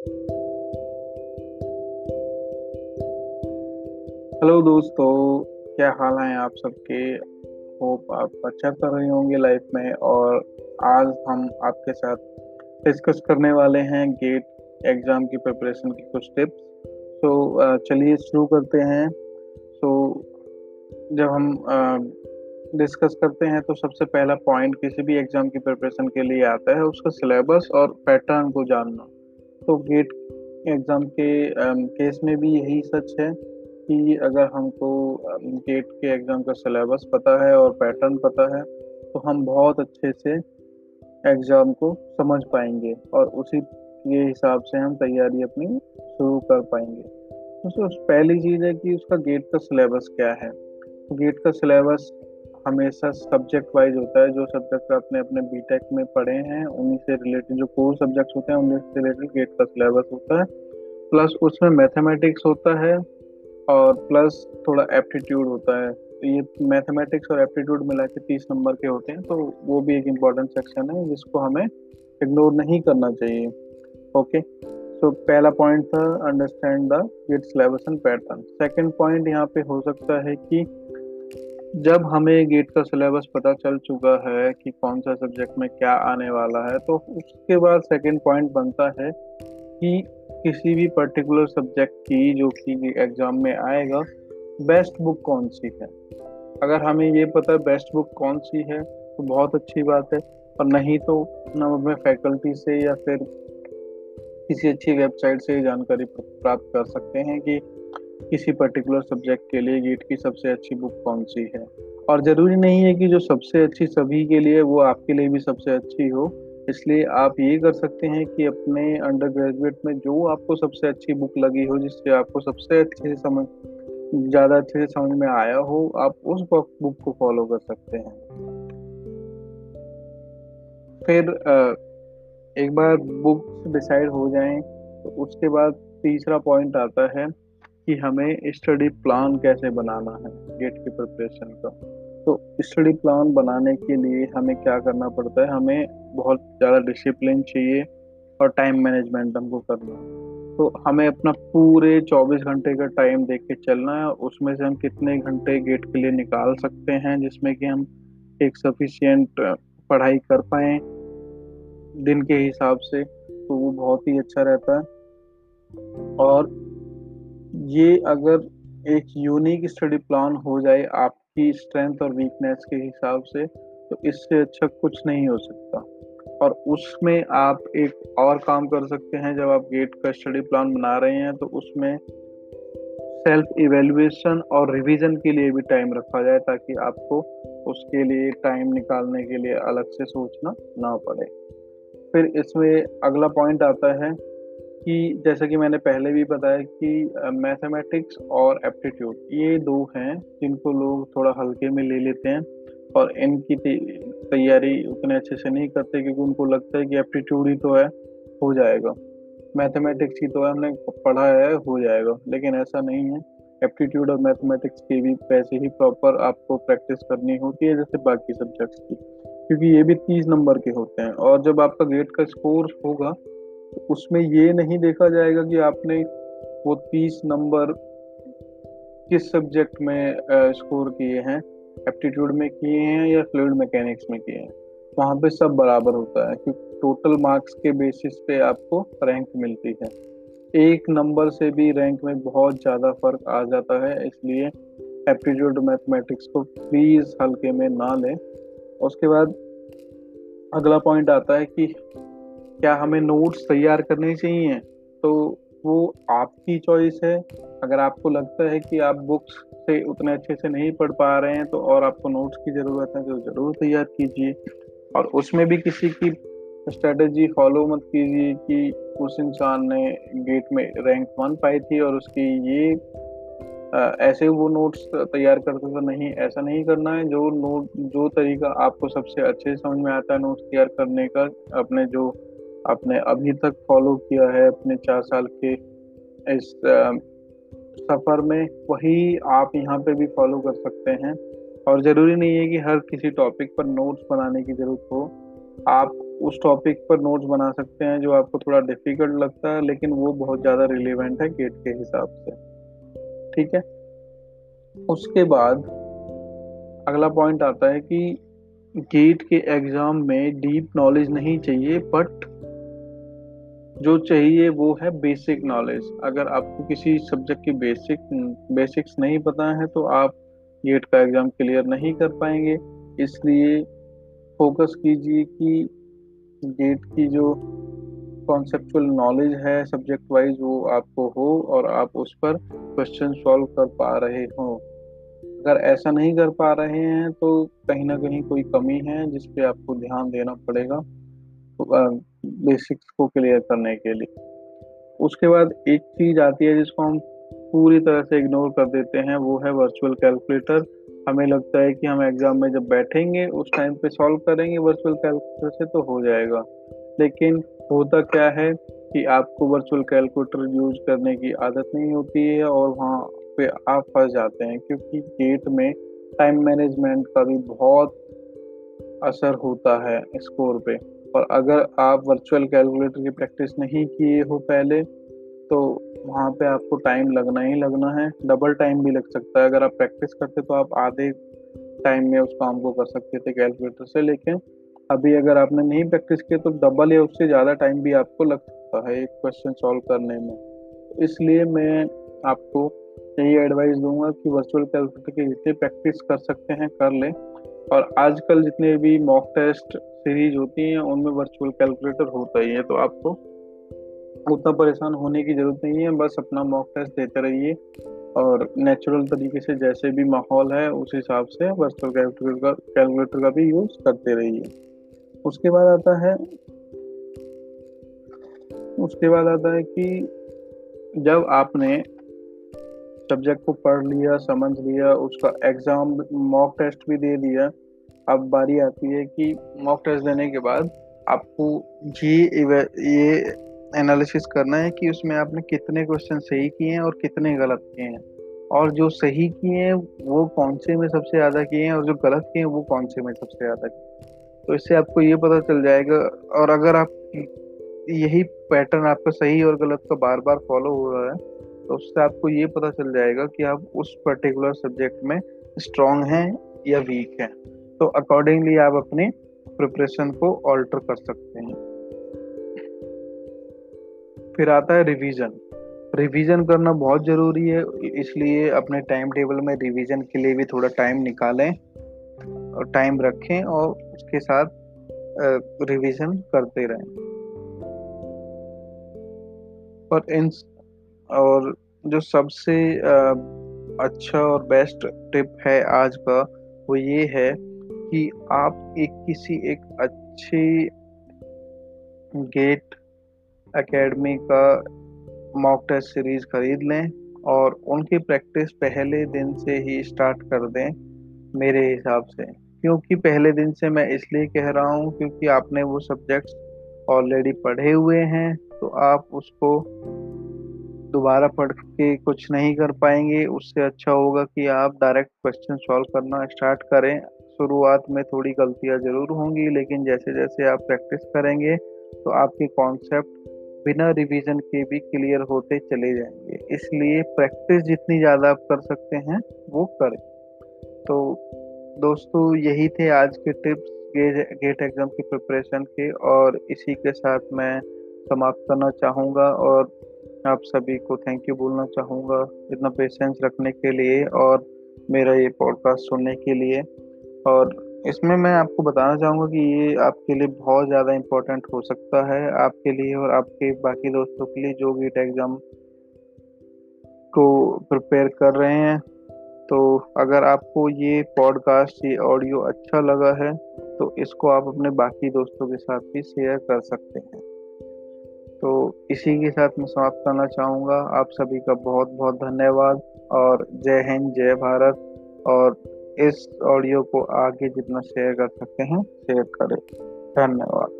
Hello दोस्तों, क्या हाल है आप सबके? होप आप अच्छा कर रहे होंगे लाइफ में और आज हम आपके साथ डिस्कस करने वाले हैं गेट एग्ज़ाम की प्रिपरेशन की कुछ टिप्स। तो चलिए शुरू करते हैं। तो जब हम डिस्कस करते हैं तो सबसे पहला पॉइंट किसी भी एग्ज़ाम की प्रिपरेशन के लिए आता है उसका सिलेबस और पैटर्न को जानना। तो गेट एग्ज़ाम के केस में भी यही सच है कि अगर हमको गेट के एग्ज़ाम का सिलेबस पता है और पैटर्न पता है तो हम बहुत अच्छे से एग्ज़ाम को समझ पाएँगे और उसी के हिसाब से हम तैयारी अपनी शुरू कर पाएँगे। तो पहली चीज़ है कि उसका गेट का सिलेबस क्या है? गेट का सिलेबस हमेशा सब्जेक्ट वाइज होता है, जो सब्जेक्ट आपने अपने बीटेक में पढ़े हैं, उन्हीं से रिलेटेड जो कोर सब्जेक्ट्स होते हैं, उन्हीं से रिलेटेड गेट का सिलेबस होता है। प्लस उसमें मैथमेटिक्स होता है और प्लस थोड़ा एप्टीट्यूड होता है। तो ये मैथमेटिक्स और एप्टीट्यूड मिला के तीस नंबर के होते हैं तो वो भी एक इंपॉर्टेंट सेक्शन है, जिसको हमें इग्नोर नहीं करना चाहिए। ओके सो पहला पॉइंट था understand the GATE syllabus and pattern second point यहाँ पे हो सकता है कि जब हमें गेट का सिलेबस पता चल चुका है कि कौन सा सब्जेक्ट में क्या आने वाला है तो उसके बाद सेकंड पॉइंट बनता है कि किसी भी पर्टिकुलर सब्जेक्ट की जो कि एग्ज़ाम में आएगा बेस्ट बुक कौन सी है? अगर हमें ये पता है बेस्ट बुक कौन सी है तो बहुत अच्छी बात है। और नहीं तो हम अपने फैकल्टी से या फिर किसी अच्छी वेबसाइट से जानकारी प्राप्त कर सकते हैं कि किसी पर्टिकुलर सब्जेक्ट के लिए गीट की सबसे अच्छी बुक कौन सी है? और ज़रूरी नहीं है कि जो सबसे अच्छी सभी के लिए वो आपके लिए भी सबसे अच्छी हो। इसलिए आप ये कर सकते हैं कि अपने अंडर ग्रेजुएट में जो आपको सबसे अच्छी बुक लगी हो, जिससे आपको सबसे अच्छे से समझ, ज़्यादा अच्छे से समझ में आया हो, आप उस बुक को फॉलो कर सकते हैं। फिर एक बार बुक डिसाइड हो जाए तो उसके बाद तीसरा पॉइंट आता है कि हमें स्टडी प्लान कैसे बनाना है गेट की प्रिपरेशन का। तो स्टडी प्लान बनाने के लिए हमें क्या करना पड़ता है? हमें बहुत ज़्यादा डिसिप्लिन चाहिए और टाइम मैनेजमेंट हमको करना है। तो हमें अपना पूरे 24 घंटे का टाइम देख के चलना है। उसमें से हम कितने घंटे गेट के लिए निकाल सकते हैं, जिसमें कि हम एक सफिशियंट पढ़ाई कर पाए दिन के हिसाब से तो वो बहुत ही अच्छा रहता है। और ये अगर एक यूनिक स्टडी प्लान हो जाए आपकी स्ट्रेंथ और वीकनेस के हिसाब से तो इससे अच्छा कुछ नहीं हो सकता। और उसमें आप एक और काम कर सकते हैं, जब आप गेट का स्टडी प्लान बना रहे हैं तो उसमें सेल्फ इवेल्युएशन और रिवीजन के लिए भी टाइम रखा जाए, ताकि आपको उसके लिए टाइम निकालने के लिए अलग से सोचना ना पड़े। फिर इसमें अगला पॉइंट आता है कि जैसा कि मैंने पहले भी बताया कि मैथमेटिक्स और एप्टीट्यूड ये दो हैं जिनको लोग थोड़ा हल्के में ले लेते हैं और इनकी तैयारी उतने अच्छे से नहीं करते क्योंकि उनको लगता है कि एप्टीट्यूड ही तो है, हो जाएगा। मैथमेटिक्स ही तो है हमने पढ़ा है, हो जाएगा, लेकिन ऐसा नहीं है। एप्टीट्यूड और मैथमेटिक्स की भी वैसे ही प्रॉपर आपको प्रैक्टिस करनी होती है, जैसे बाकी सब्जेक्ट्स की। क्योंकि ये भी तीस नंबर के होते हैं और जब आपका गेट का स्कोर होगा उसमें ये नहीं देखा जाएगा कि आपने वो तीस नंबर किस सब्जेक्ट में स्कोर किए हैं? एप्टीट्यूड में किए हैं या फ्लूड मैकेनिक्स में किए हैं? वहाँ पे सब बराबर होता है क्योंकि टोटल मार्क्स के बेसिस पे आपको रैंक मिलती है। एक नंबर से भी रैंक में बहुत ज़्यादा फ़र्क आ जाता है, इसलिए एप्टीट्यूड मैथमेटिक्स को प्लीज़ हल्के में ना लें। उसके बाद अगला पॉइंट आता है कि क्या हमें नोट्स तैयार करने चाहिए? तो वो आपकी चॉइस है। अगर आपको लगता है कि आप बुक्स से उतने अच्छे से नहीं पढ़ पा रहे हैं तो और आपको नोट्स की ज़रूरत है तो ज़रूर तैयार कीजिए। और उसमें भी किसी की स्ट्रेटजी फॉलो मत कीजिए कि उस इंसान ने गेट में रैंक वन पाई थी और उसकी ये आ, ऐसे वो नोट्स तैयार करते तो नहीं ऐसा नहीं करना है। जो नोट जो तरीका आपको सबसे अच्छे समझ में आता है नोट्स तैयार करने का अपने जो आपने अभी तक फॉलो किया है, अपने चार साल के इस सफ़र में, वही आप यहाँ पे भी फॉलो कर सकते हैं। और ज़रूरी नहीं है कि हर किसी टॉपिक पर नोट्स बनाने की ज़रूरत हो। आप उस टॉपिक पर नोट्स बना सकते हैं जो आपको थोड़ा डिफ़िकल्ट लगता है, लेकिन वो बहुत ज़्यादा रिलेवेंट है गेट के हिसाब से। ठीक है? उसके बाद अगला पॉइंट आता है कि गेट के एग्ज़ाम में डीप नॉलेज नहीं चाहिए बट जो चाहिए वो है बेसिक नॉलेज अगर आपको किसी सब्जेक्ट की बेसिक बेसिक्स नहीं पता है तो आप गेट का एग्ज़ाम क्लियर नहीं कर पाएँगे। इसलिए फोकस कीजिए कि गेट की जो कॉन्सेप्चुअल नॉलेज है सब्जेक्ट वाइज वो आपको हो और आप उस पर क्वेश्चन सॉल्व कर पा रहे हो। अगर ऐसा नहीं कर पा रहे हैं तो कहीं ना कहीं कोई कमी है जिस पे आपको ध्यान देना पड़ेगा। बेसिक्स को क्लियर करने के लिए। उसके बाद एक चीज़ आती है जिसको हम पूरी तरह से इग्नोर कर देते हैं, वो है वर्चुअल कैलकुलेटर हमें लगता है कि हम एग्ज़ाम में जब बैठेंगे, उस टाइम पे सॉल्व करेंगे वर्चुअल कैलकुलेटर से तो हो जाएगा। लेकिन होता क्या है कि आपको वर्चुअल कैलकुलेटर यूज़ करने की आदत नहीं होती है और वहाँ पे आप फंस जाते हैं, क्योंकि गेट में टाइम मैनेजमेंट का भी बहुत असर होता है स्कोर पे। और अगर आप वर्चुअल कैलकुलेटर की प्रैक्टिस नहीं किए हो पहले तो वहाँ पे आपको टाइम लगना ही लगना है। डबल टाइम भी लग सकता है। अगर आप प्रैक्टिस करते तो आप आधे टाइम में उस काम को कर सकते थे कैलकुलेटर से। लेकिन अभी अगर आपने नहीं प्रैक्टिस किया तो डबल या उससे ज़्यादा टाइम भी आपको लग सकता है एक क्वेश्चन सॉल्व करने में। इसलिए मैं आपको यही एडवाइस दूँगा कि वर्चुअल कैलकुलेटर की जितनी प्रैक्टिस कर सकते हैं, कर लें। और आजकल जितने भी मॉक टेस्ट सीरीज़ होती हैं, उनमें वर्चुअल कैलकुलेटर होता ही है तो आपको उतना परेशान होने की ज़रूरत नहीं है, बस अपना मॉक टेस्ट देते रहिए। और नेचुरल तरीके से जैसे भी माहौल है, उस हिसाब से वर्चुअल कैलकुलेटर का कैलकुलेटर का भी यूज़ करते रहिए। उसके बाद आता है, उसके बाद आता है कि जब आपने सब्जेक्ट को पढ़ लिया, समझ लिया, उसका एग्ज़ाम मॉक टेस्ट भी दे दिया। अब बारी आती है कि मॉक टेस्ट देने के बाद आपको ये ये एनालिसिस करना है कि उसमें आपने कितने क्वेश्चन सही किए हैं और कितने गलत किए हैं। और जो सही किए हैं, वो कौन से में सबसे ज़्यादा किए हैं और जो गलत किए हैं, वो कौन से में सबसे ज़्यादा किए तो इससे आपको ये पता चल जाएगा और अगर आप यही पैटर्न आपका सही और गलत का बार बार फॉलो हो रहा है उससे आपको ये पता चल जाएगा कि आप उस पर्टिकुलर सब्जेक्ट में स्ट्रांग हैं या वीक हैं। तो अकॉर्डिंगली आप अपने प्रिपरेशन को ऑल्टर कर सकते हैं। फिर आता है रिवीजन रिवीजन करना बहुत ज़रूरी है, इसलिए अपने टाइम टेबल में रिवीजन के लिए भी थोड़ा टाइम निकालें और टाइम रखें और उसके साथ रिवीजन करते रहें। और इन और जो सबसे अच्छा और बेस्ट टिप है आज का, वो ये है कि आप एक किसी एक अच्छी गेट एकेडमी का मॉक टेस्ट सीरीज़ खरीद लें और उनकी प्रैक्टिस पहले दिन से ही स्टार्ट कर दें मेरे हिसाब से। क्योंकि पहले दिन से मैं इसलिए कह रहा हूँ क्योंकि आपने वो सब्जेक्ट्स ऑलरेडी पढ़े हुए हैं तो आप उसको दोबारा पढ़ के कुछ नहीं कर पाएँगे, उससे अच्छा होगा कि आप डायरेक्ट क्वेश्चन सॉल्व करना स्टार्ट करें। शुरुआत में थोड़ी गलतियाँ ज़रूर होंगी, लेकिन जैसे जैसे आप प्रैक्टिस करेंगे तो आपके कॉन्सेप्ट बिना रिवीजन के भी क्लियर होते चले जाएँगे। इसलिए प्रैक्टिस जितनी ज़्यादा आप कर सकते हैं, वो करें। तो दोस्तों, यही थे आज के टिप्स गेट एग्ज़ाम की प्रिपरेशन के, और इसी के साथ मैं समाप्त करना चाहूँगा, और आप सभी को थैंक यू बोलना चाहूँगा इतना पेशेंस रखने के लिए और मेरा ये पॉडकास्ट सुनने के लिए। और इसमें मैं आपको बताना चाहूँगा कि ये आपके लिए बहुत ज़्यादा इम्पोर्टेंट हो सकता है आपके लिए और आपके बाकी दोस्तों के लिए जो वीट एग्ज़ाम को प्रिपेयर कर रहे हैं। तो अगर आपको ये पॉडकास्ट ये ऑडियो अच्छा लगा है तो इसको आप अपने बाकी दोस्तों के साथ भी शेयर कर सकते हैं। तो इसी के साथ मैं समाप्त करना चाहूँगा। आप सभी का बहुत बहुत धन्यवाद और जय हिंद, जय भारत। और इस ऑडियो को आगे जितना शेयर कर सकते हैं, शेयर करें। धन्यवाद।